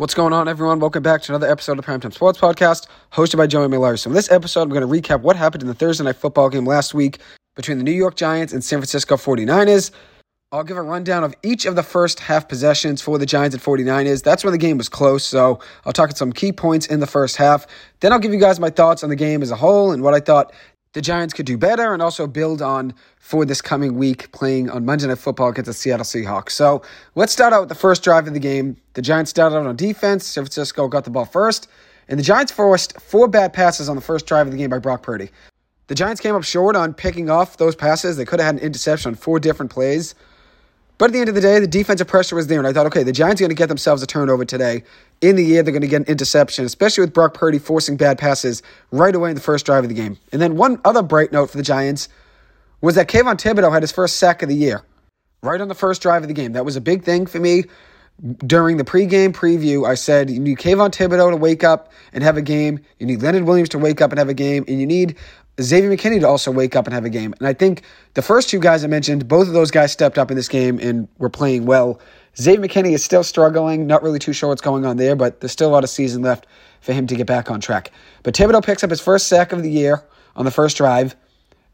What's going on, everyone? Welcome back to another episode of the Primetime Sports Podcast, hosted by Joey Miller. So, in this episode, I'm going to recap what happened in the Thursday night football game last week between the New York Giants and San Francisco 49ers. I'll give a rundown of each of the first half possessions for the Giants and 49ers. That's when the game was close, so I'll talk at some key points in the first half. Then I'll give you guys my thoughts on the game as a whole and what I thought the Giants could do better and also build on for this coming week playing on Monday Night Football against the Seattle Seahawks. So let's start out with the first drive of the game. The Giants started out on defense. San Francisco got the ball first, and the Giants forced four bad passes on the first drive of the game by Brock Purdy. The Giants came up short on picking off those passes. They could have had an interception on four different plays. But at the end of the day, the defensive pressure was there, and I thought, okay, the Giants are going to get themselves a turnover today. In the year, they're going to get an interception, especially with Brock Purdy forcing bad passes right away in the first drive of the game. And then one other bright note for the Giants was that Kayvon Thibodeaux had his first sack of the year right on the first drive of the game. That was a big thing for me. During the pregame preview, I said you need Kayvon Thibodeaux to wake up and have a game. You need Leonard Williams to wake up and have a game. And you need Xavier McKinney to also wake up and have a game. And I think the first two guys I mentioned, both of those guys stepped up in this game and were playing well. Xavier McKinney is still struggling, not really too sure what's going on there, but there's still a lot of season left for him to get back on track. But Thibodeaux picks up his first sack of the year on the first drive,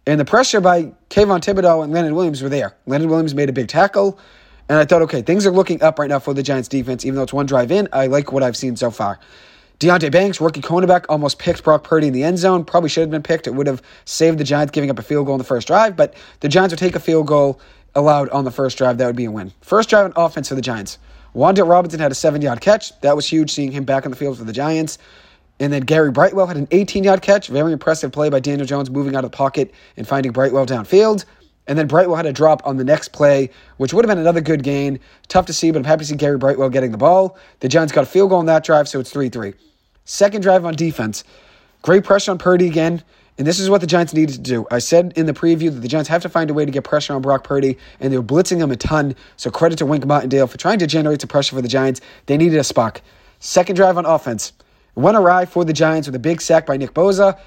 and the pressure by Kayvon Thibodeaux and Leonard Williams were there. Leonard Williams made a big tackle, and I thought, okay, things are looking up right now for the Giants defense, even though it's one drive in. I like what I've seen so far. Deonte Banks, rookie cornerback, almost picked Brock Purdy in the end zone. Probably should have been picked. It would have saved the Giants giving up a field goal in the first drive, but the Giants would take a field goal allowed on the first drive. That would be a win. First drive on offense for the Giants. Wan'Dale Robinson had a seven yard catch. That was huge seeing him back on the field for the Giants. And then Gary Brightwell had an 18 yard catch. Very impressive play by Daniel Jones moving out of the pocket and finding Brightwell downfield. And then Brightwell had a drop on the next play, which would have been another good gain. Tough to see, but I'm happy to see Gary Brightwell getting the ball. The Giants got a field goal on that drive, so it's 3 3. Second drive on defense. Great pressure on Purdy again. And this is what the Giants needed to do. I said in the preview that the Giants have to find a way to get pressure on Brock Purdy, and they were blitzing him a ton. So credit to Wink Martindale for trying to generate some pressure for the Giants. They needed a spark. Second drive on offense. Went awry for the Giants with a big sack by Nick Bosa.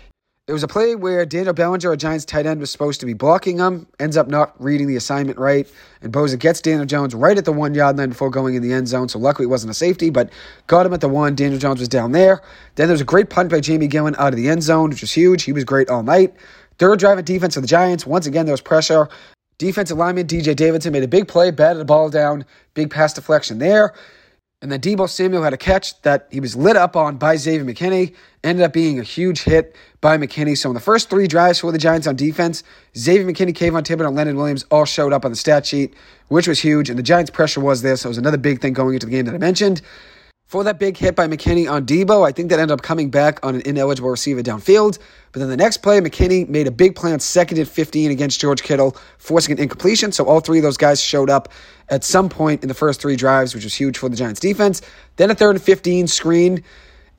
It was a play where Daniel Bellinger, a Giants tight end, was supposed to be blocking him, ends up not reading the assignment right, and Bosa gets Daniel Jones right at the one yard line before going in the end zone. So luckily it wasn't a safety, but got him at the one. Daniel Jones was down there. Then there was a great punt by Jamie Gillan out of the end zone, which was huge. He was great all night. Third drive of defense of the Giants. Once again, there was pressure. Defensive lineman DJ Davidson made a big play, batted the ball down, big pass deflection there. And then Deebo Samuel had a catch that he was lit up on by Xavier McKinney. Ended up being a huge hit by McKinney. So in the first three drives for the Giants on defense, Xavier McKinney, Kayvon Thibodeaux, and Leonard Williams all showed up on the stat sheet, which was huge. And the Giants' pressure was there. So it was another big thing going into the game that I mentioned. For that big hit by McKinney on Deebo. I think that ended up coming back on an ineligible receiver downfield. But then the next play, McKinney made a big play on second and 15 against George Kittle, forcing an incompletion. So all three of those guys showed up at some point in the first three drives, which was huge for the Giants defense. Then a third and 15 screen,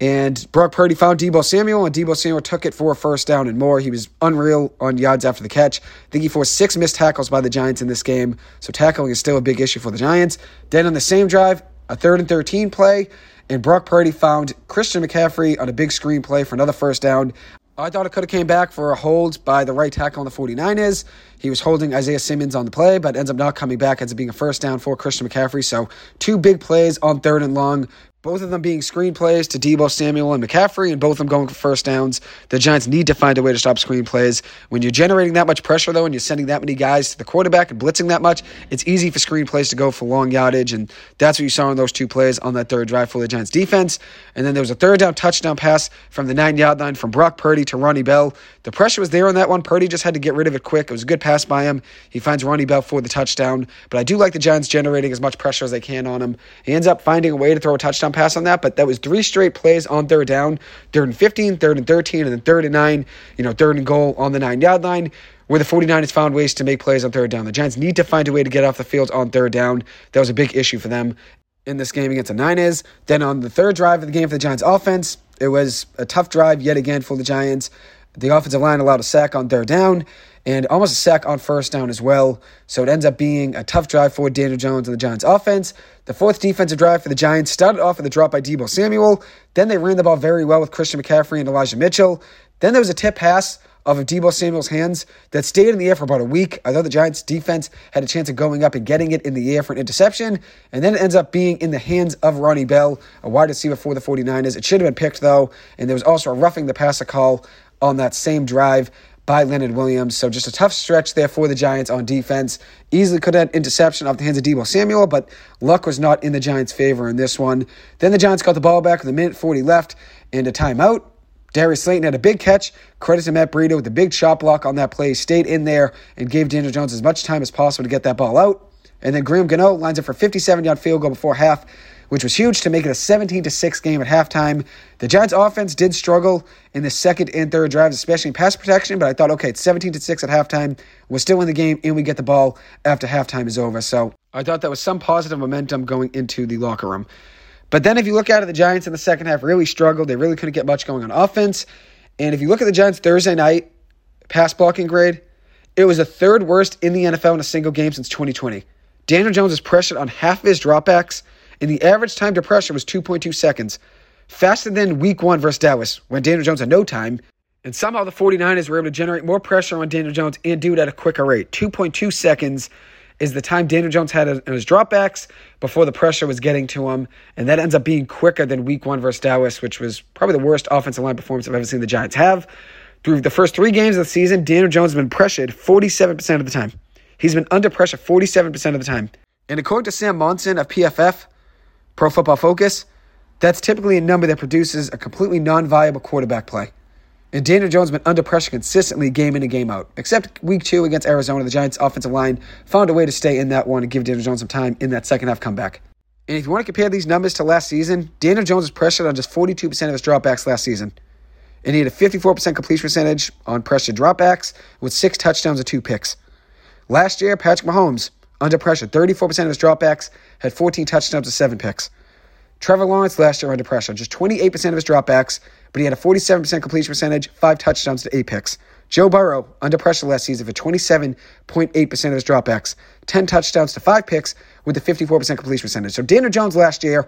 and Brock Purdy found Deebo Samuel, and Deebo Samuel took it for a first down and more. He was unreal on yards after the catch. I think he forced six missed tackles by the Giants in this game, so tackling is still a big issue for the Giants. Then on the same drive, a third and 13 play, and Brock Purdy found Christian McCaffrey on a big screen play for another first down. I thought it could have came back for a hold by the right tackle on the 49ers. He was holding Isaiah Simmons on the play, but ends up not coming back, ends up being a first down for Christian McCaffrey. So two big plays on third and long both of them being screenplays to Deebo Samuel and McCaffrey, and both of them going for first downs. The Giants need to find a way to stop screenplays. When you're generating that much pressure, though, and you're sending that many guys to the quarterback and blitzing that much, it's easy for screenplays to go for long yardage, and that's what you saw in those two plays on that third drive for the Giants defense. And then there was a third down touchdown pass from the nine yard line from Brock Purdy to Ronnie Bell. The pressure was there on that one. Purdy just had to get rid of it quick. It was a good pass by him. He finds Ronnie Bell for the touchdown, but I do like the Giants generating as much pressure as they can on him. He ends up finding a way to throw a touchdown pass on that, but that was three straight plays on third down, third and 15, third and 13, and then third and nine, you know, third and goal on the nine yard line, where the 49ers found ways to make plays on third down. The Giants need to find a way to get off the field on third down. That was a big issue for them in this game against the Niners. Then on the third drive of the game for the Giants offense, it was a tough drive yet again for the Giants. The offensive line allowed a sack on third down and almost a sack on first down as well. So it ends up being a tough drive for Daniel Jones and the Giants offense. The fourth defensive drive for the Giants started off with a drop by Deebo Samuel. Then they ran the ball very well with Christian McCaffrey and Elijah Mitchell. Then there was a tip pass off of Deebo Samuel's hands that stayed in the air for about a week. I thought the Giants' defense had a chance of going up and getting it in the air for an interception, and then it ends up being in the hands of Ronnie Bell, a wide receiver for the 49ers. It should have been picked, though, and there was also a roughing the passer call on that same drive by Leonard Williams. So just a tough stretch there for the Giants on defense. Easily could have had interception off the hands of Deebo Samuel, but luck was not in the Giants' favor in this one. Then the Giants got the ball back with a minute 40 left and a timeout. Darius Slayton had a big catch. Credit to Matt Breida with the big chop block on that play. Stayed in there and gave Daniel Jones as much time as possible to get that ball out. And then Graham Gano lines up for 57 yard field goal before half which was huge to make it a 17 to 6 game at halftime. The Giants offense did struggle in the second and third drives, especially in pass protection, but I thought, okay, it's 17 to 6 at halftime. We're still in the game, and we get the ball after halftime is over. So I thought that was some positive momentum going into the locker room. But then if you look at it, the Giants in the second half really struggled. They really couldn't get much going on offense. And if you look at the Giants Thursday night pass blocking grade, it was the third worst in the NFL in a single game since 2020. Daniel Jones is pressured on half of his dropbacks and the average time to pressure was 2.2 seconds, faster than week one versus Dallas, when Daniel Jones had no time. And somehow the 49ers were able to generate more pressure on Daniel Jones and do it at a quicker rate. 2.2 seconds is the time Daniel Jones had in his dropbacks before the pressure was getting to him. And that ends up being quicker than week one versus Dallas, which was probably the worst offensive line performance I've ever seen the Giants have. Through the first three games of the season, Daniel Jones has been pressured 47% of the time. He's been under pressure 47% of the time. And according to Sam Monson of PFF, Pro Football Focus, that's typically a number that produces a completely non viable quarterback play. And Daniel Jones has been under pressure consistently game in and game out. Except week two against Arizona, the Giants' offensive line found a way to stay in that one and give Daniel Jones some time in that second half comeback. And if you want to compare these numbers to last season, Daniel Jones was pressured on just 42% of his dropbacks last season. And he had a 54% completion percentage on pressured dropbacks with six touchdowns and two picks. Last year, Patrick Mahomes, under pressure, 34% of his dropbacks, had 14 touchdowns and seven picks. Trevor Lawrence last year under pressure, just 28% of his dropbacks, but he had a 47% completion percentage, five touchdowns to eight picks. Joe Burrow under pressure last season for 27.8% of his dropbacks, 10 touchdowns to five picks with a 54% completion percentage. So Daniel Jones last year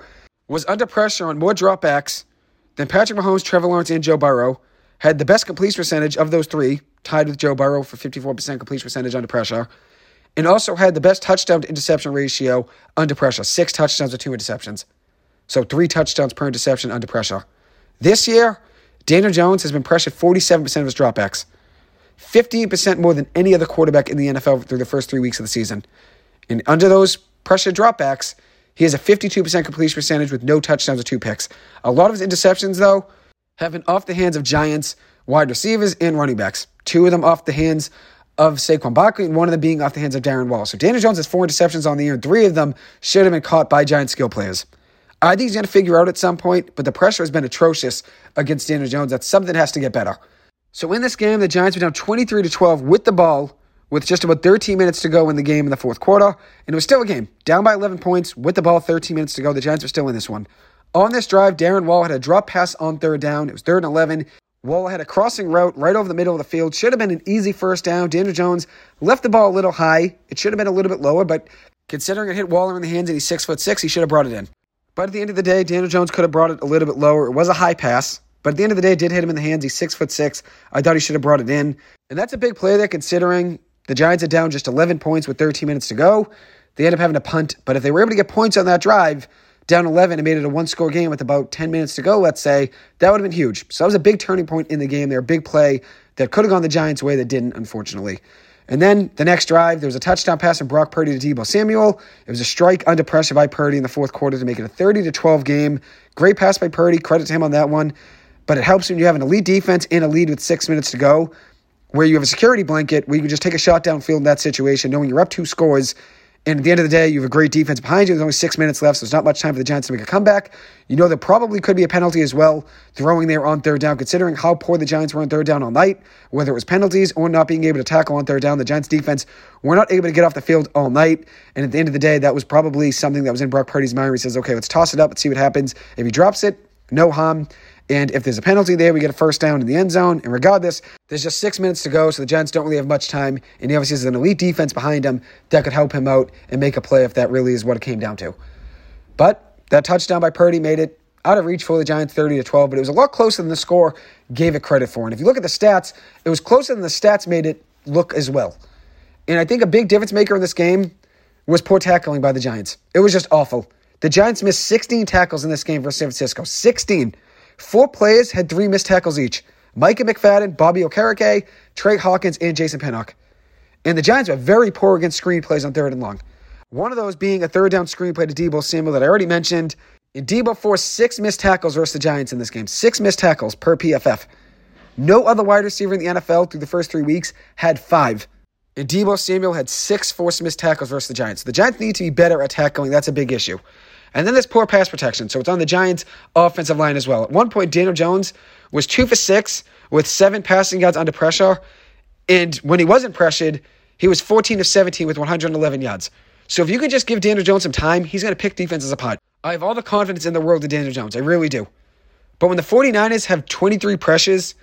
was under pressure on more dropbacks than Patrick Mahomes, Trevor Lawrence, and Joe Burrow. Had the best completion percentage of those three, tied with Joe Burrow for 54% completion percentage under pressure and also had the best touchdown to interception ratio under pressure six touchdowns to two interceptions. So three touchdowns per interception under pressure. This year, Daniel Jones has been pressured 47% of his dropbacks, 15% more than any other quarterback in the NFL through the first three weeks of the season. And under those pressure dropbacks, he has a 52% completion percentage with no touchdowns or two picks. A lot of his interceptions, though, have been off the hands of Giants wide receivers and running backs. Two of them off the hands of Saquon Barkley, and one of them being off the hands of Darren Waller. So Daniel Jones has four interceptions on the year, and three of them should have been caught by Giant skill players. I think he's going to figure out at some point, but the pressure has been atrocious against Daniel Jones. That's something that has to get better. So in this game, the Giants were down 23 to 12 with the ball, with just about 13 minutes to go in the game in the fourth quarter, and it was still a game. Down by 11 points with the ball, 13 minutes to go. The Giants were still in this one. On this drive, Darren Waller had a drop pass on third down. It was third and 11. Waller had a crossing route right over the middle of the field. Should have been an easy first down. Daniel Jones left the ball a little high. It should have been a little bit lower, but considering it hit Waller in the hands and he's six foot six, he should have brought it in. But at the end of the day, Daniel Jones could have brought it a little bit lower. It was a high pass, but at the end of the day, it did hit him in the hands. He's six foot six. I thought he should have brought it in, and that's a big play there considering the Giants are down just 11 points with 13 minutes to go. They end up having to punt, but if they were able to get points on that drive, down 11 and made it a one score game with about 10 minutes to go, let's say, that would have been huge. So that was a big turning point in the game there, a big play that could have gone the Giants' way that didn't, unfortunately. And then the next drive, there was a touchdown pass from Brock Purdy to Deebo Samuel. It was a strike under pressure by Purdy in the fourth quarter to make it a 30 to 12 game. Great pass by Purdy. Credit to him on that one. But it helps when you have an elite defense in a lead with six minutes to go, where you have a security blanket where you can just take a shot downfield in that situation, knowing you're up two scores and at the end of the day, you have a great defense behind you. There's only six minutes left, so there's not much time for the Giants to make a comeback. You know there probably could be a penalty as well, throwing there on third down, considering how poor the Giants were on third down all night, whether it was penalties or not being able to tackle on third down. The Giants defense were not able to get off the field all night. And at the end of the day, that was probably something that was in Brock Purdy's mind where he says, okay, let's toss it up and see what happens. If he drops it, no harm. And if there's a penalty there, we get a first down in the end zone. And regardless, there's just six minutes to go, so the Giants don't really have much time. And he obviously has an elite defense behind him that could help him out and make a play if that really is what it came down to. But that touchdown by Purdy made it out of reach for the Giants 30 to 12, but it was a lot closer than the score gave it credit for. And if you look at the stats, it was closer than the stats made it look as well. And I think a big difference maker in this game was poor tackling by the Giants. It was just awful. The Giants missed 16 tackles in this game versus San Francisco. 16. Four players had three missed tackles each. Micah McFadden, Bobby Okereke, Trey Hawkins, and Jason Pinnock. And the Giants were very poor against screen plays on third and long. One of those being a third down screen play to Deebo Samuel that I already mentioned. And Deebo forced six missed tackles versus the Giants in this game. Six missed tackles per PFF. No other wide receiver in the NFL through the first three weeks had five. And Deebo Samuel had six forced missed tackles versus the Giants. The Giants need to be better at tackling. That's a big issue. And then there's poor pass protection. So it's on the Giants' offensive line as well. At one point, Daniel Jones was two for six with seven passing yards under pressure. And when he wasn't pressured, he was 14 of 17 with 111 yards. So if you could just give Daniel Jones some time, he's going to pick defenses apart. I have all the confidence in the world in Daniel Jones. I really do. But when the 49ers have 23 pressures,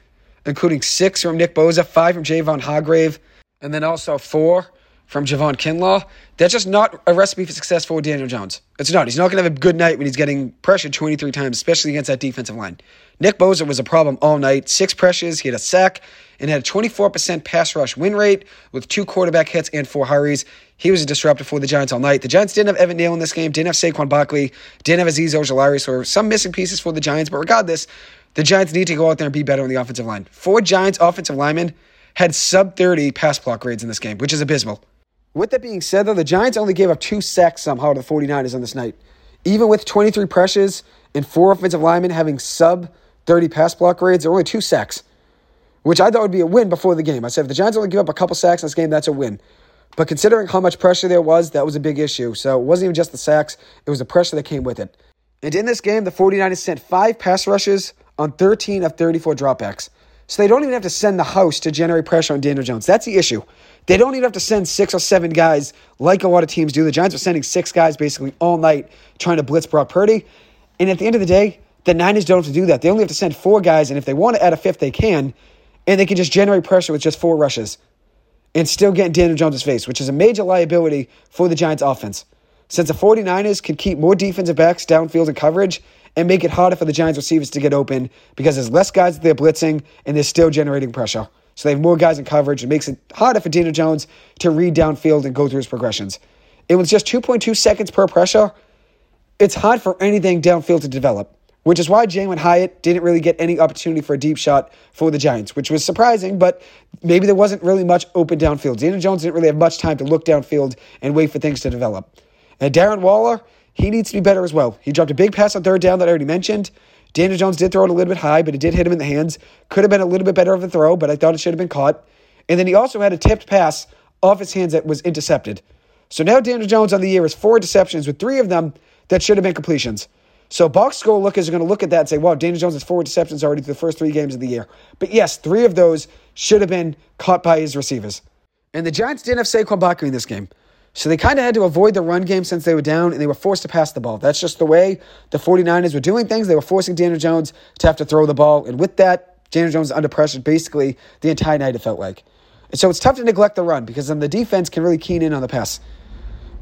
including six from Nick Bosa, five from Javon Hargrave, and then also four from Javon Kinlaw, that's just not a recipe for success for Daniel Jones. It's not. He's not going to have a good night when he's getting pressured 23 times, especially against that defensive line. Nick Bosa was a problem all night. Six pressures, he had a sack, and had a 24% pass rush win rate with two quarterback hits and four hurries. He was a disruptor for the Giants all night. The Giants didn't have Evan Neal in this game, didn't have Saquon Barkley, didn't have Azeez Ojulari, so some missing pieces for the Giants. But regardless, the Giants need to go out there and be better on the offensive line. Four Giants offensive linemen had sub 30 pass block grades in this game, which is abysmal. With that being said, though, the Giants only gave up two sacks somehow to the 49ers on this night. Even with 23 pressures and four offensive linemen having sub 30 pass block grades, there were only two sacks, which I thought would be a win before the game. I said if the Giants only give up a couple sacks in this game, that's a win. But considering how much pressure there was, that was a big issue. So it wasn't even just the sacks, it was the pressure that came with it. And in this game, the 49ers sent five pass rushes on 13 of 34 dropbacks. So they don't even have to send the house to generate pressure on Daniel Jones. That's the issue. They don't even have to send six or seven guys like a lot of teams do. The Giants are sending six guys basically all night trying to blitz Brock Purdy. And at the end of the day, the Niners don't have to do that. They only have to send four guys, and if they want to add a fifth, they can. And they can just generate pressure with just four rushes and still get in Daniel Jones' face, which is a major liability for the Giants' offense. Since the 49ers can keep more defensive backs downfield in coverage and make it harder for the Giants receivers to get open because there's less guys that they're blitzing and they're still generating pressure. So they have more guys in coverage. It makes it harder for Daniel Jones to read downfield and go through his progressions. It was just 2.2 seconds per pressure. It's hard for anything downfield to develop, which is why Jalin Hyatt didn't really get any opportunity for a deep shot for the Giants, which was surprising, but maybe there wasn't really much open downfield. Daniel Jones didn't really have much time to look downfield and wait for things to develop. And Darren Waller, he needs to be better as well. He dropped a big pass on third down that I already mentioned. Daniel Jones did throw it a little bit high, but it did hit him in the hands. Could have been a little bit better of a throw, but I thought it should have been caught. And then he also had a tipped pass off his hands that was intercepted. So now Daniel Jones on the year is four interceptions with three of them that should have been completions. So box score lookers are going to look at that and say, wow, Daniel Jones has four interceptions already through the first three games of the year. But yes, three of those should have been caught by his receivers. And the Giants didn't have Saquon Barkley in this game. So they kind of had to avoid the run game since they were down and they were forced to pass the ball. That's just the way the 49ers were doing things. They were forcing Daniel Jones to have to throw the ball. And with that, Daniel Jones under pressure basically the entire night, it felt like. And so it's tough to neglect the run because then the defense can really keen in on the pass.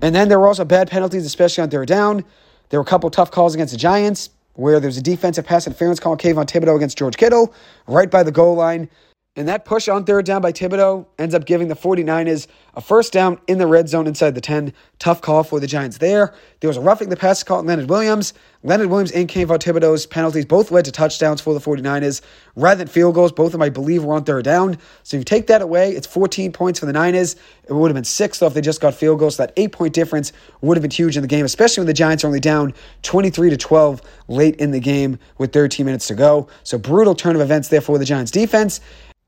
And then there were also bad penalties, especially on third down. There were a couple tough calls against the Giants where there was a defensive pass interference call on Kayvon Thibodeaux against George Kittle right by the goal line. And that push on third down by Thibodeaux ends up giving the 49ers a first down in the red zone inside the 10. Tough call for the Giants there. There was a roughing the pass call on Leonard Williams. Leonard Williams and Kayvon Thibodeaux's penalties both led to touchdowns for the 49ers rather than field goals. Both of them, I believe, were on third down. So if you take that away, it's 14 points for the Niners. It would have been six, though, if they just got field goals. So that eight point difference would have been huge in the game, especially when the Giants are only down 23 to 12 late in the game with 13 minutes to go. So brutal turn of events there for the Giants defense.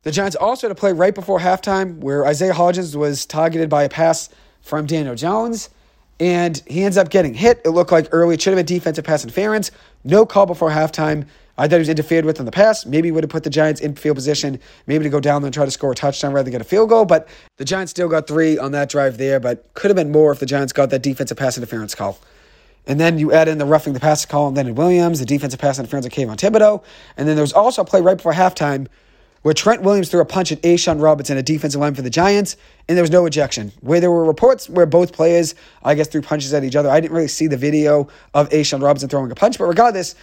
The Giants also had a play right before halftime where Isaiah Hodgins was targeted by a pass from Daniel Jones, and he ends up getting hit. It looked like early. It should have been defensive pass interference. No call before halftime. I thought he was interfered with in the pass. Maybe he would have put the Giants in field position, maybe to go down there and try to score a touchdown rather than get a field goal. But the Giants still got three on that drive there, but could have been more if the Giants got that defensive pass interference call. And then you add in the roughing the pass call on Leonard Williams, the defensive pass interference on Kayvon Thibodeaux. And then there was also a play right before halftime where Trent Williams threw a punch at A'Shawn Robinson, a defensive line for the Giants, and there was no ejection. Where there were reports where both players, I guess, threw punches at each other. I didn't really see the video of A'Shawn Robinson throwing a punch, but regardless,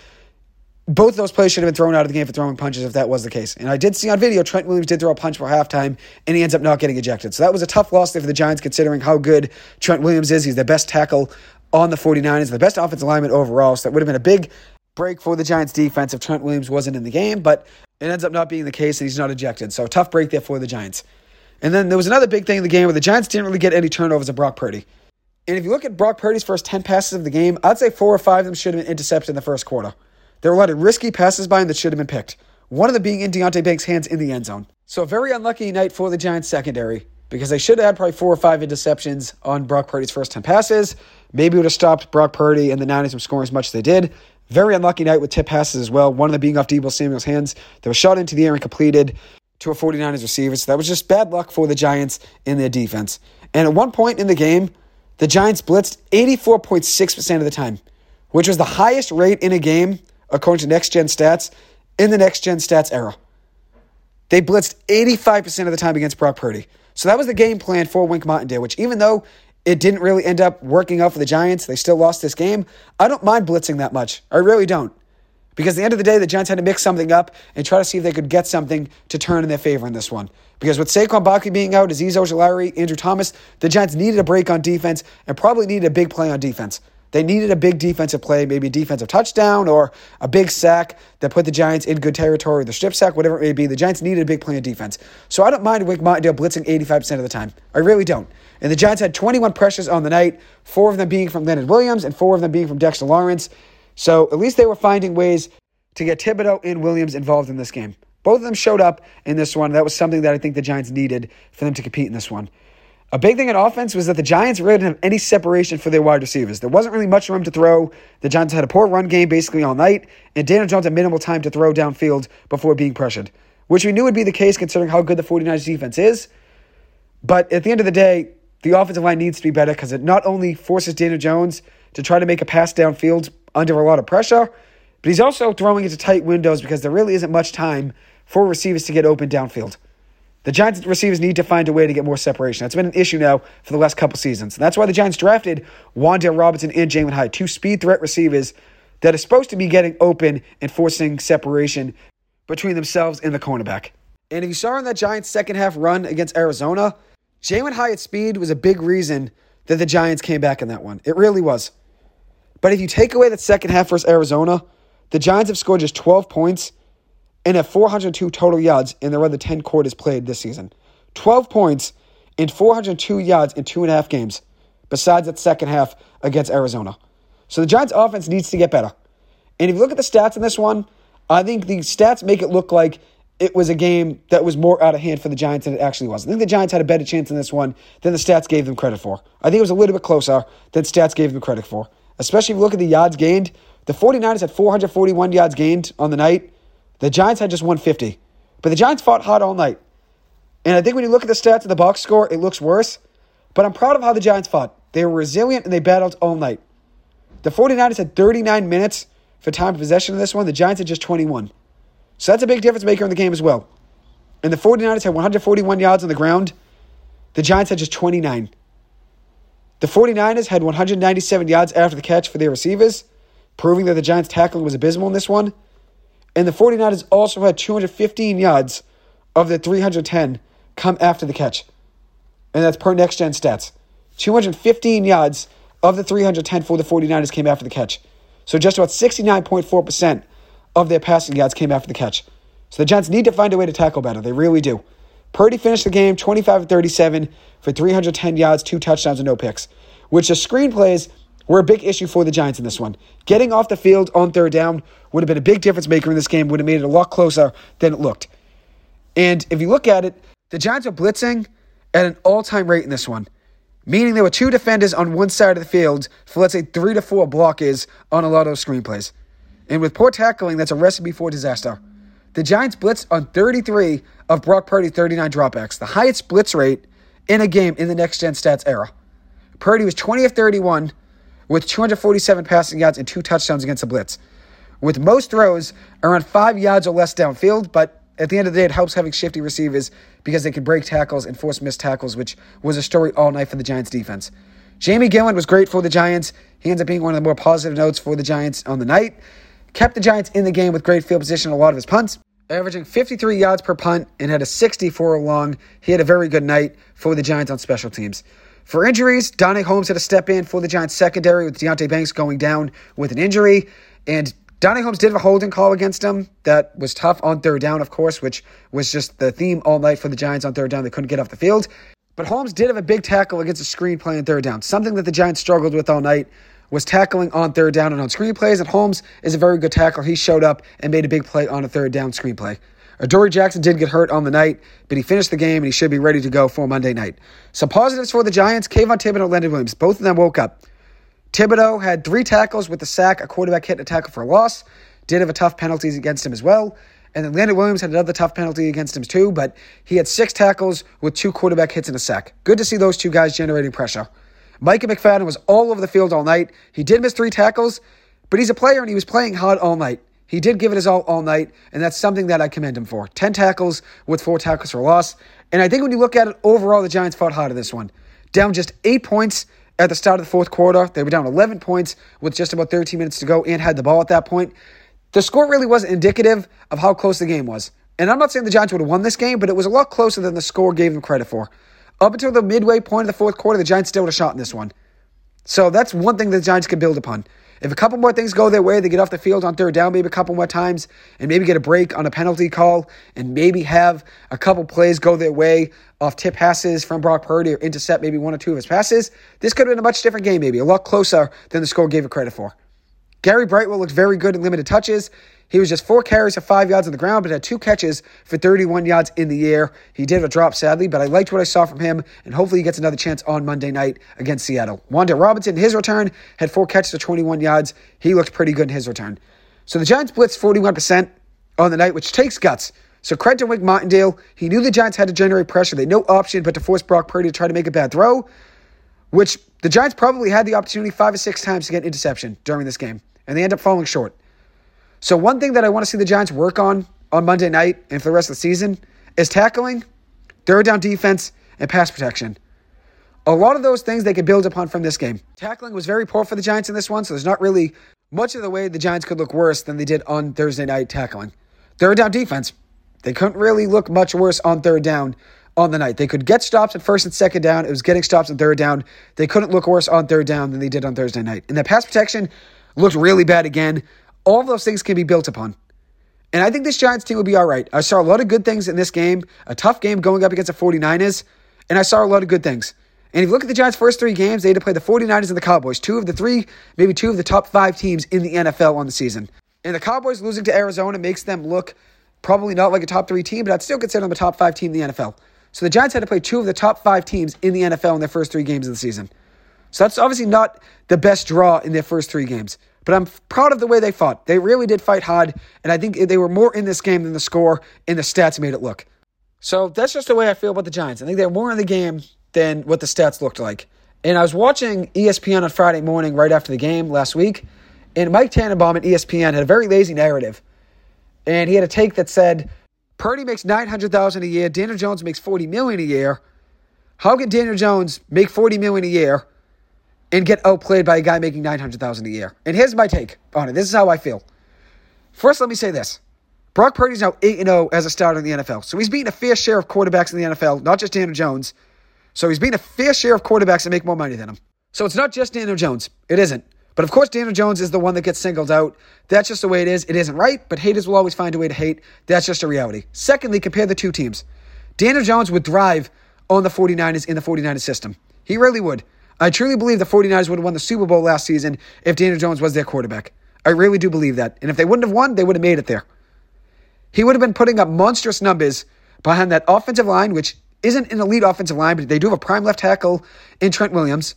both those players should have been thrown out of the game for throwing punches if that was the case. And I did see on video Trent Williams did throw a punch for halftime, and he ends up not getting ejected. So that was a tough loss there for the Giants, considering how good Trent Williams is. He's the best tackle on the 49ers, the best offensive lineman overall. So that would have been a big break for the Giants defense if Trent Williams wasn't in the game, but it ends up not being the case, and he's not ejected. So a tough break there for the Giants. And then there was another big thing in the game where the Giants didn't really get any turnovers of Brock Purdy. And if you look at Brock Purdy's first 10 passes of the game, I'd say four or five of them should have been intercepted in the first quarter. There were a lot of risky passes by him that should have been picked. One of them being in Deonte Banks' hands in the end zone. So a very unlucky night for the Giants secondary because they should have had probably four or five interceptions on Brock Purdy's first 10 passes. Maybe would have stopped Brock Purdy and the Niners from scoring as much as they did. Very unlucky night with tip passes as well. One of them being off Deebo Samuel's hands that was shot into the air and completed to a 49ers receiver. So that was just bad luck for the Giants in their defense. And at one point in the game, the Giants blitzed 84.6% of the time, which was the highest rate in a game according to Next Gen Stats, in the Next Gen Stats era. They blitzed 85% of the time against Brock Purdy. So that was the game plan for Wink Martindale, which even though it didn't really end up working out for the Giants, they still lost this game. I don't mind blitzing that much. I really don't. Because at the end of the day, the Giants had to mix something up and try to see if they could get something to turn in their favor in this one. Because with Saquon Barkley being out, Azeez Ojulari, Andrew Thomas, the Giants needed a break on defense and probably needed a big play on defense. They needed a big defensive play, maybe a defensive touchdown or a big sack that put the Giants in good territory, the strip sack, whatever it may be. The Giants needed a big play on defense. So I don't mind Wink Martindale blitzing 85% of the time. I really don't. And the Giants had 21 pressures on the night, four of them being from Leonard Williams and four of them being from Dexter Lawrence. So at least they were finding ways to get Thibodeaux and Williams involved in this game. Both of them showed up in this one. That was something that I think the Giants needed for them to compete in this one. A big thing in offense was that the Giants really didn't have any separation for their wide receivers. There wasn't really much room to throw. The Giants had a poor run game basically all night, and Daniel Jones had minimal time to throw downfield before being pressured, which we knew would be the case considering how good the 49ers defense is. But at the end of the day, the offensive line needs to be better because it not only forces Daniel Jones to try to make a pass downfield under a lot of pressure, but he's also throwing into tight windows because there really isn't much time for receivers to get open downfield. The Giants receivers need to find a way to get more separation. That's been an issue now for the last couple seasons. And that's why the Giants drafted Wan'Dale Robinson and Jalin Hyatt, two speed threat receivers that are supposed to be getting open and forcing separation between themselves and the cornerback. And if you saw in that Giants second half run against Arizona, Jalin Hyatt's speed was a big reason that the Giants came back in that one. It really was. But if you take away that second half versus Arizona, the Giants have scored just 12 points and have 402 total yards in their other 10 quarters played this season. 12 points and 402 yards in two and a half games, besides that second half against Arizona. So the Giants' offense needs to get better. And if you look at the stats in this one, I think the stats make it look like it was a game that was more out of hand for the Giants than it actually was. I think the Giants had a better chance in this one than the stats gave them credit for. I think it was a little bit closer than stats gave them credit for. Especially if you look at the yards gained. The 49ers had 441 yards gained on the night. The Giants had just 150. But the Giants fought hard all night. And I think when you look at the stats of the box score, it looks worse. But I'm proud of how the Giants fought. They were resilient and they battled all night. The 49ers had 39 minutes for time of possession in this one. The Giants had just 21. So that's a big difference maker in the game as well. And the 49ers had 141 yards on the ground. The Giants had just 29. The 49ers had 197 yards after the catch for their receivers, proving that the Giants' tackling was abysmal in this one. And the 49ers also had 215 yards of the 310 come after the catch. And that's per next gen stats. 215 yards of the 310 for the 49ers came after the catch. So just about 69.4% of their passing yards came after the catch. So the Giants need to find a way to tackle better. They really do. Purdy finished the game 25 37 for 310 yards, two touchdowns, and no picks, which the screenplays were a big issue for the Giants in this one. Getting off the field on third down would have been a big difference maker in this game, would have made it a lot closer than it looked. And if you look at it, the Giants are blitzing at an all time rate in this one, meaning there were two defenders on one side of the field for, let's say, three to four blockers on a lot of screenplays. And with poor tackling, that's a recipe for disaster. The Giants blitzed on 33 of Brock Purdy's 39 dropbacks, the highest blitz rate in a game in the next gen stats era. Purdy was 20 of 31 with 247 passing yards and two touchdowns against the blitz. With most throws around five yards or less downfield, but at the end of the day, it helps having shifty receivers because they can break tackles and force missed tackles, which was a story all night for the Giants defense. Jamie Gillan was great for the Giants. He ends up being one of the more positive notes for the Giants on the night. kept the Giants in the game with great field position a lot of his punts, averaging 53 yards per punt and had a 64 long. He had a very good night for the Giants on special teams. For injuries, Darnay Holmes had to step in for the Giants secondary with Deonte Banks going down with an injury. And Darnay Holmes did have a holding call against him that was tough on third down, of course, which was just the theme all night for the Giants on third down. They couldn't get off the field. But Holmes did have a big tackle against a screen play on third down, something that the Giants struggled with all night was tackling on third down and on screen plays, and Holmes is a very good tackler. He showed up and made a big play on a third down screenplay. Adoree Jackson did get hurt on the night, but he finished the game and he should be ready to go for Monday night. Some positives for the Giants Kayvon Thibodeaux, Leonard Williams. Both of them woke up. Thibodeaux had three tackles with a sack, a quarterback hit, and a tackle for a loss. Did have a tough penalties against him as well. And then Leonard Williams had another tough penalty against him too, but he had six tackles with two quarterback hits and a sack. Good to see those two guys generating pressure. Micah McFadden was all over the field all night. He did miss three tackles, but he's a player and he was playing hard all night. He did give it his all all night, and that's something that I commend him for. 10 tackles with four tackles for loss. And I think when you look at it overall, the Giants fought hard in this one. Down just eight points at the start of the fourth quarter. They were down 11 points with just about 13 minutes to go and had the ball at that point. The score really wasn't indicative of how close the game was. And I'm not saying the Giants would have won this game, but it was a lot closer than the score gave them credit for. Up until the midway point of the fourth quarter, the Giants still had a shot in this one. So that's one thing the Giants can build upon. If a couple more things go their way, they get off the field on third down maybe a couple more times and maybe get a break on a penalty call and maybe have a couple plays go their way off tip passes from Brock Purdy or intercept maybe one or two of his passes. This could have been a much different game, maybe a lot closer than the score gave it credit for. Gary Brightwell looked very good in limited touches. He was just four carries for five yards on the ground, but had two catches for 31 yards in the air. He did have a drop, sadly, but I liked what I saw from him, and hopefully he gets another chance on Monday night against Seattle. Wan'Dale Robinson, his return, had four catches for 21 yards. He looked pretty good in his return. So the Giants blitzed 41% on the night, which takes guts. So credit to Wink Martindale. He knew the Giants had to generate pressure. They had no option but to force Brock Purdy to try to make a bad throw, which the Giants probably had the opportunity five or six times to get interception during this game, and they end up falling short. So one thing that I want to see the Giants work on on Monday night and for the rest of the season is tackling, third down defense, and pass protection. A lot of those things they could build upon from this game. Tackling was very poor for the Giants in this one, so there's not really much of the way the Giants could look worse than they did on Thursday night tackling. Third down defense, they couldn't really look much worse on third down on the night. They could get stops at first and second down. It was getting stops on third down. They couldn't look worse on third down than they did on Thursday night. And the pass protection looked really bad again. All of those things can be built upon. And I think this Giants team will be all right. I saw a lot of good things in this game, a tough game going up against the 49ers, and I saw a lot of good things. And if you look at the Giants' first three games, they had to play the 49ers and the Cowboys, two of the three, maybe two of the top five teams in the NFL on the season. And the Cowboys losing to Arizona makes them look probably not like a top three team, but I'd still consider them a top five team in the NFL. So the Giants had to play two of the top five teams in the NFL in their first three games of the season. So that's obviously not the best draw in their first three games. But I'm proud of the way they fought. They really did fight hard, and I think they were more in this game than the score and the stats made it look. So that's just the way I feel about the Giants. I think they're more in the game than what the stats looked like. And I was watching ESPN on Friday morning right after the game last week, and Mike Tannenbaum at ESPN had a very lazy narrative. And he had a take that said, Purdy makes 900000 a year, Daniel Jones makes 40 million a year. How can Daniel Jones make 40 million a year and get outplayed by a guy making 900000 a year. And here's my take on it. This is how I feel. First, let me say this. Brock Purdy's now 8 0 as a starter in the NFL. So he's beaten a fair share of quarterbacks in the NFL, not just Daniel Jones. So he's beaten a fair share of quarterbacks that make more money than him. So it's not just Daniel Jones. It isn't. But of course, Daniel Jones is the one that gets singled out. That's just the way it is. It isn't right, but haters will always find a way to hate. That's just a reality. Secondly, compare the two teams. Daniel Jones would thrive on the 49ers in the 49ers system. He really would. I truly believe the 49ers would have won the Super Bowl last season if Daniel Jones was their quarterback. I really do believe that. And if they wouldn't have won, they would have made it there. He would have been putting up monstrous numbers behind that offensive line, which isn't an elite offensive line, but they do have a prime left tackle in Trent Williams.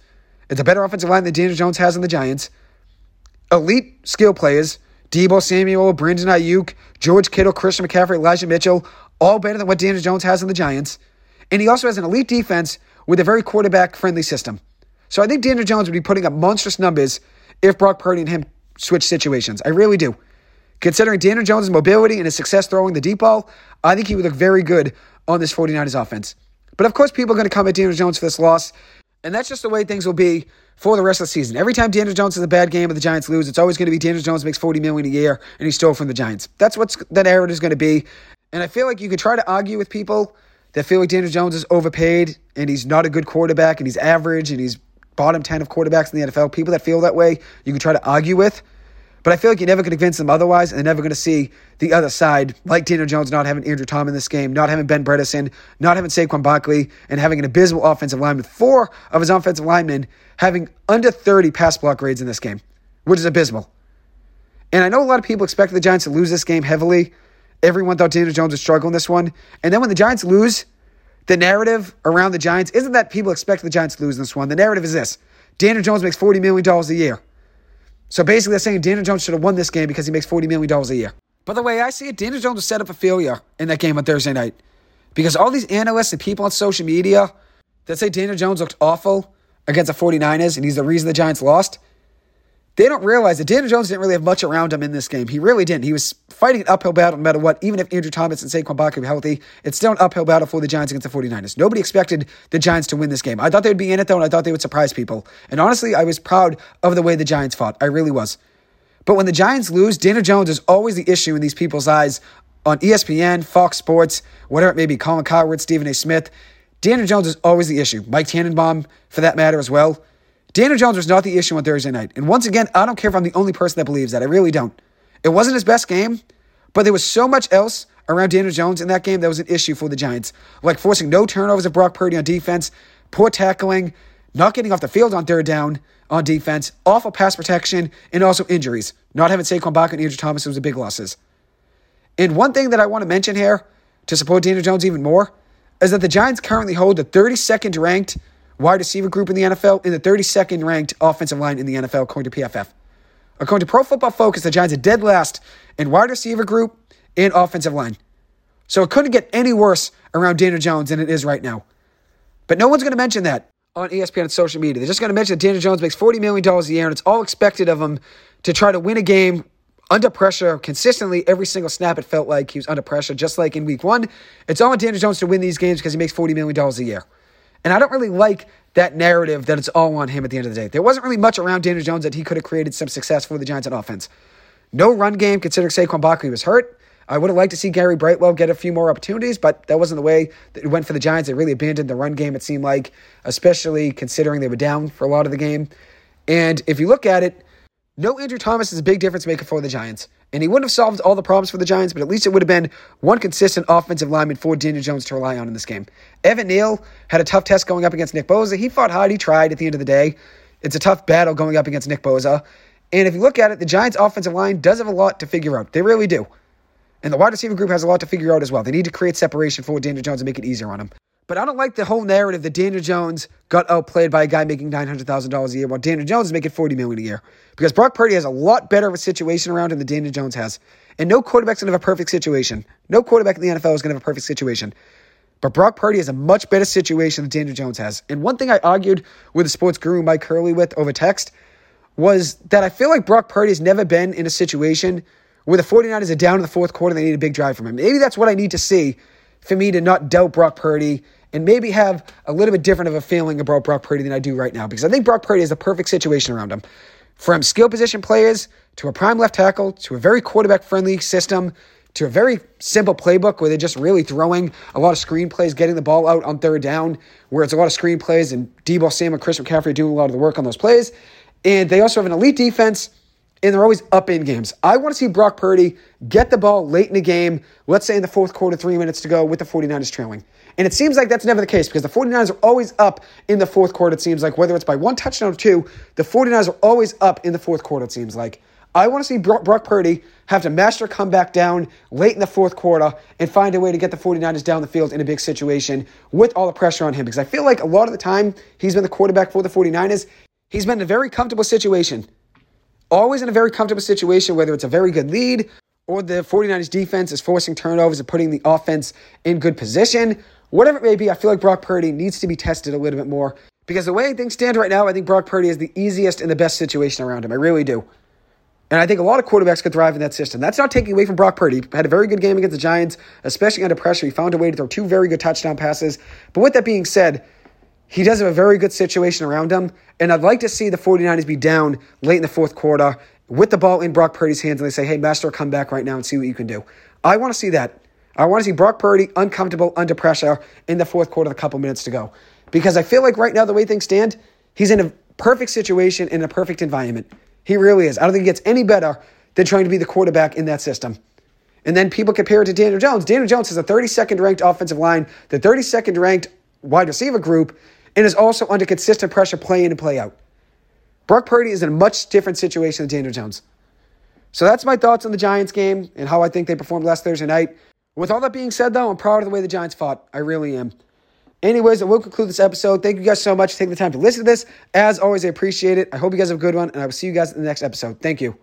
It's a better offensive line than Daniel Jones has in the Giants. Elite skill players, Deebo Samuel, Brandon Aiyuk, George Kittle, Christian McCaffrey, Elijah Mitchell, all better than what Daniel Jones has in the Giants. And he also has an elite defense with a very quarterback friendly system. So I think Daniel Jones would be putting up monstrous numbers if Brock Purdy and him switch situations. I really do. Considering Daniel Jones' mobility and his success throwing the deep ball, I think he would look very good on this 49ers offense. But of course, people are going to come at Daniel Jones for this loss. And that's just the way things will be for the rest of the season. Every time Daniel Jones has a bad game and the Giants lose, it's always going to be Daniel Jones makes 40 million a year and he stole from the Giants. That's what that narrative is going to be. And I feel like you could try to argue with people that feel like Daniel Jones is overpaid and he's not a good quarterback and he's average and he's bottom 10 of quarterbacks in the NFL. People that feel that way, you can try to argue with. But I feel like you're never going to convince them otherwise, and they're never going to see the other side, like Daniel Jones not having Andrew Tom in this game, not having Ben Bredeson, not having Saquon Barkley, and having an abysmal offensive line with four of his offensive linemen having under 30 pass block grades in this game, which is abysmal. And I know a lot of people expected the Giants to lose this game heavily. Everyone thought Daniel Jones would struggle in this one. And then when the Giants lose, the narrative around the Giants isn't that people expect the Giants to lose in this one. The narrative is this Daniel Jones makes $40 million a year. So basically, they're saying Daniel Jones should have won this game because he makes $40 million a year. By the way I see it, Daniel Jones was set up for failure in that game on Thursday night. Because all these analysts and people on social media that say Daniel Jones looked awful against the 49ers and he's the reason the Giants lost, they don't realize that Daniel Jones didn't really have much around him in this game. He really didn't. He was fighting an uphill battle no matter what. Even if Andrew Thomas and Saquon Barkley were healthy, it's still an uphill battle for the Giants against the 49ers. Nobody expected the Giants to win this game. I thought they would be in it, though, and I thought they would surprise people. And honestly, I was proud of the way the Giants fought. I really was. But when the Giants lose, Daniel Jones is always the issue in these people's eyes on ESPN, Fox Sports, whatever it may be, Colin Cowherd, Stephen A. Smith. Daniel Jones is always the issue. Mike Tannenbaum, for that matter, as well. Daniel Jones was not the issue on Thursday night. And once again, I don't care if I'm the only person that believes that. I really don't. It wasn't his best game, but there was so much else around Daniel Jones in that game that was an issue for the Giants. Like forcing no turnovers of Brock Purdy on defense, poor tackling, not getting off the field on third down on defense, awful pass protection, and also injuries. Not having Saquon Barkley and Andrew Thomas was a big losses. And one thing that I want to mention here to support Daniel Jones even more is that the Giants currently hold the 32nd ranked wide receiver group in the NFL, and the 32nd ranked offensive line in the NFL, according to PFF. According to Pro Football Focus, the Giants are dead last in wide receiver group and offensive line. So it couldn't get any worse around Daniel Jones than it is right now. But no one's going to mention that on ESPN and social media. They're just going to mention that Daniel Jones makes $40 million a year, and it's all expected of him to try to win a game under pressure consistently every single snap. It felt like he was under pressure, just like in week one. It's all on Daniel Jones to win these games because he makes $40 million a year. And I don't really like that narrative that it's all on him at the end of the day. There wasn't really much around Daniel Jones that he could have created some success for the Giants on offense. No run game, considering Saquon Barkley was hurt. I would have liked to see Gary Brightwell get a few more opportunities, but that wasn't the way that it went for the Giants. They really abandoned the run game, it seemed like, especially considering they were down for a lot of the game. And if you look at it, no Andrew Thomas is a big difference maker for the Giants. And he wouldn't have solved all the problems for the Giants, but at least it would have been one consistent offensive lineman for Daniel Jones to rely on in this game. Evan Neal had a tough test going up against Nick Bosa. He fought hard. He tried at the end of the day. It's a tough battle going up against Nick Bosa. And if you look at it, the Giants' offensive line does have a lot to figure out. They really do. And the wide receiver group has a lot to figure out as well. They need to create separation for Daniel Jones and make it easier on him. But I don't like the whole narrative that Daniel Jones got outplayed by a guy making $900,000 a year while Daniel Jones is making $40 million a year. Because Brock Purdy has a lot better of a situation around him than Daniel Jones has. And no quarterback's going to have a perfect situation. No quarterback in the NFL is going to have a perfect situation. But Brock Purdy has a much better situation than Daniel Jones has. And one thing I argued with the sports guru Mike Hurley with over text was that I feel like Brock Purdy has never been in a situation where the 49ers are down in the fourth quarter and they need a big drive from him. Maybe that's what I need to see for me to not doubt Brock Purdy and maybe have a little bit different of a feeling about Brock Purdy than I do right now because I think Brock Purdy is the perfect situation around him. From skill position players to a prime left tackle to a very quarterback friendly system to a very simple playbook where they're just really throwing a lot of screenplays, getting the ball out on third down, where it's a lot of screenplays and Deebo Sam and Chris McCaffrey doing a lot of the work on those plays. And they also have an elite defense and they're always up in games. I want to see Brock Purdy get the ball late in the game, let's say in the fourth quarter, three minutes to go, with the 49ers trailing. And it seems like that's never the case because the 49ers are always up in the fourth quarter, it seems like, whether it's by one touchdown or two, the 49ers are always up in the fourth quarter, it seems like. I want to see Brock, Purdy have to master come back down late in the fourth quarter and find a way to get the 49ers down the field in a big situation with all the pressure on him because I feel like a lot of the time he's been the quarterback for the 49ers. He's been in a very comfortable situation always in a very comfortable situation, whether it's a very good lead or the 49ers defense is forcing turnovers and putting the offense in good position. Whatever it may be, I feel like Brock Purdy needs to be tested a little bit more because the way things stand right now, I think Brock Purdy is the easiest and the best situation around him. I really do. And I think a lot of quarterbacks could thrive in that system. That's not taking away from Brock Purdy. He had a very good game against the Giants, especially under pressure. He found a way to throw two very good touchdown passes. But with that being said, he does have a very good situation around him. And I'd like to see the 49ers be down late in the fourth quarter with the ball in Brock Purdy's hands and they say, hey, Master, come back right now and see what you can do. I want to see that. I want to see Brock Purdy uncomfortable under pressure in the fourth quarter with a couple minutes to go. Because I feel like right now, the way things stand, he's in a perfect situation in a perfect environment. He really is. I don't think it gets any better than trying to be the quarterback in that system. And then people compare it to Daniel Jones. Daniel Jones has a 32nd ranked offensive line, the 32nd ranked wide receiver group, and is also under consistent pressure play in and play out. Brock Purdy is in a much different situation than Daniel Jones. So that's my thoughts on the Giants game and how I think they performed last Thursday night. With all that being said, though, I'm proud of the way the Giants fought. I really am. Anyways, I will conclude this episode. Thank you guys so much for taking the time to listen to this. As always, I appreciate it. I hope you guys have a good one, and I will see you guys in the next episode. Thank you.